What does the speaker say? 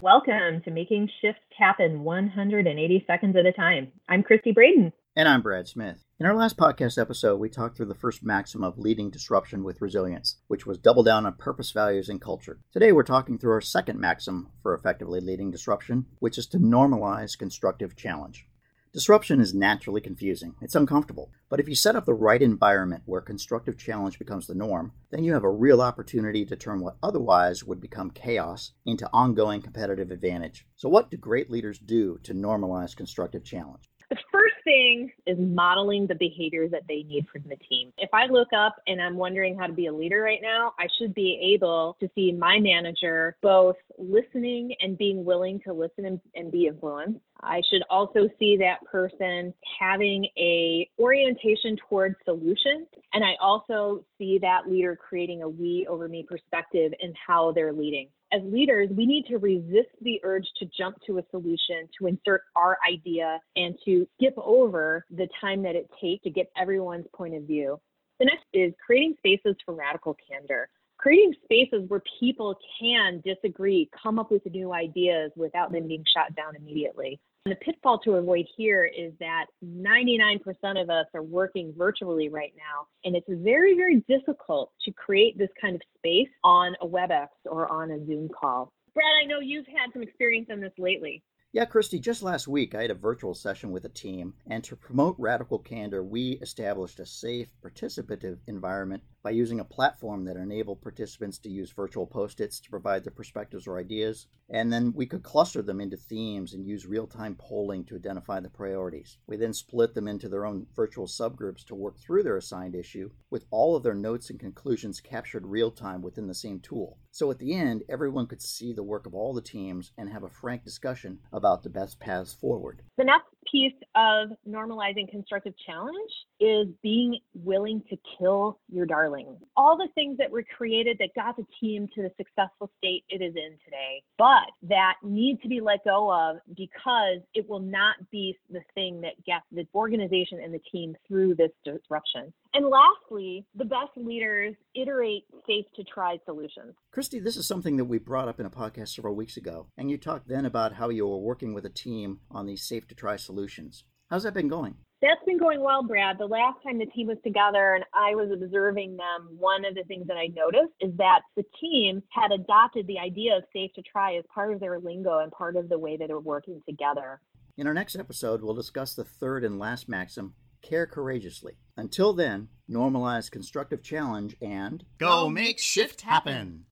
Welcome to Making Shifts Happen 180 Seconds at a Time. I'm Christy Braden. And I'm Brad Smith. In our last podcast episode, we talked through the first maxim of leading disruption with resilience, which was double down on purpose, values, and culture. Today, we're talking through our second maxim for effectively leading disruption, which is to normalize constructive challenge. Disruption is naturally confusing. It's uncomfortable. But if you set up the right environment where constructive challenge becomes the norm, then you have a real opportunity to turn what otherwise would become chaos into ongoing competitive advantage. So, what do great leaders do to normalize constructive challenge? The first thing is modeling the behaviors that they need from the team. If I look up and I'm wondering how to be a leader right now, I should be able to see my manager both listening and being willing to listen and, and be influenced. I should also see that person having a orientation towards solutions. And I also see that leader creating a we over me perspective in how they're leading as leaders, we need to resist the urge to jump to a solution, to insert our idea, and to skip over the time that it takes to get everyone's point of view. The next is creating spaces for radical candor. Creating spaces where people can disagree, come up with new ideas without them being shot down immediately. And the pitfall to avoid here is that 99% of us are working virtually right now, and it's very, very difficult to create this kind of space on a WebEx or on a Zoom call. Brad, I know you've had some experience in this lately. Yeah, Christy, just last week I had a virtual session with a team, and to promote radical candor, we established a safe, participative environment by using a platform that enabled participants to use virtual post its to provide their perspectives or ideas. And then we could cluster them into themes and use real time polling to identify the priorities. We then split them into their own virtual subgroups to work through their assigned issue, with all of their notes and conclusions captured real time within the same tool. So at the end, everyone could see the work of all the teams and have a frank discussion about the best paths forward. The next piece of normalizing constructive challenge is being willing to kill your darling. All the things that were created that got the team to the successful state it is in today, but that need to be let go of because it will not be the thing that gets the organization and the team through this disruption. And lastly, the best leaders iterate safe to try solutions. Christy, this is something that we brought up in a podcast several weeks ago, and you talked then about how you were working with a team on these safe to try solutions. How's that been going? That's been going well, Brad. The last time the team was together and I was observing them, one of the things that I noticed is that the team had adopted the idea of safe to try as part of their lingo and part of the way that they're working together. In our next episode, we'll discuss the third and last maxim care courageously. Until then, normalize constructive challenge and go make shift happen.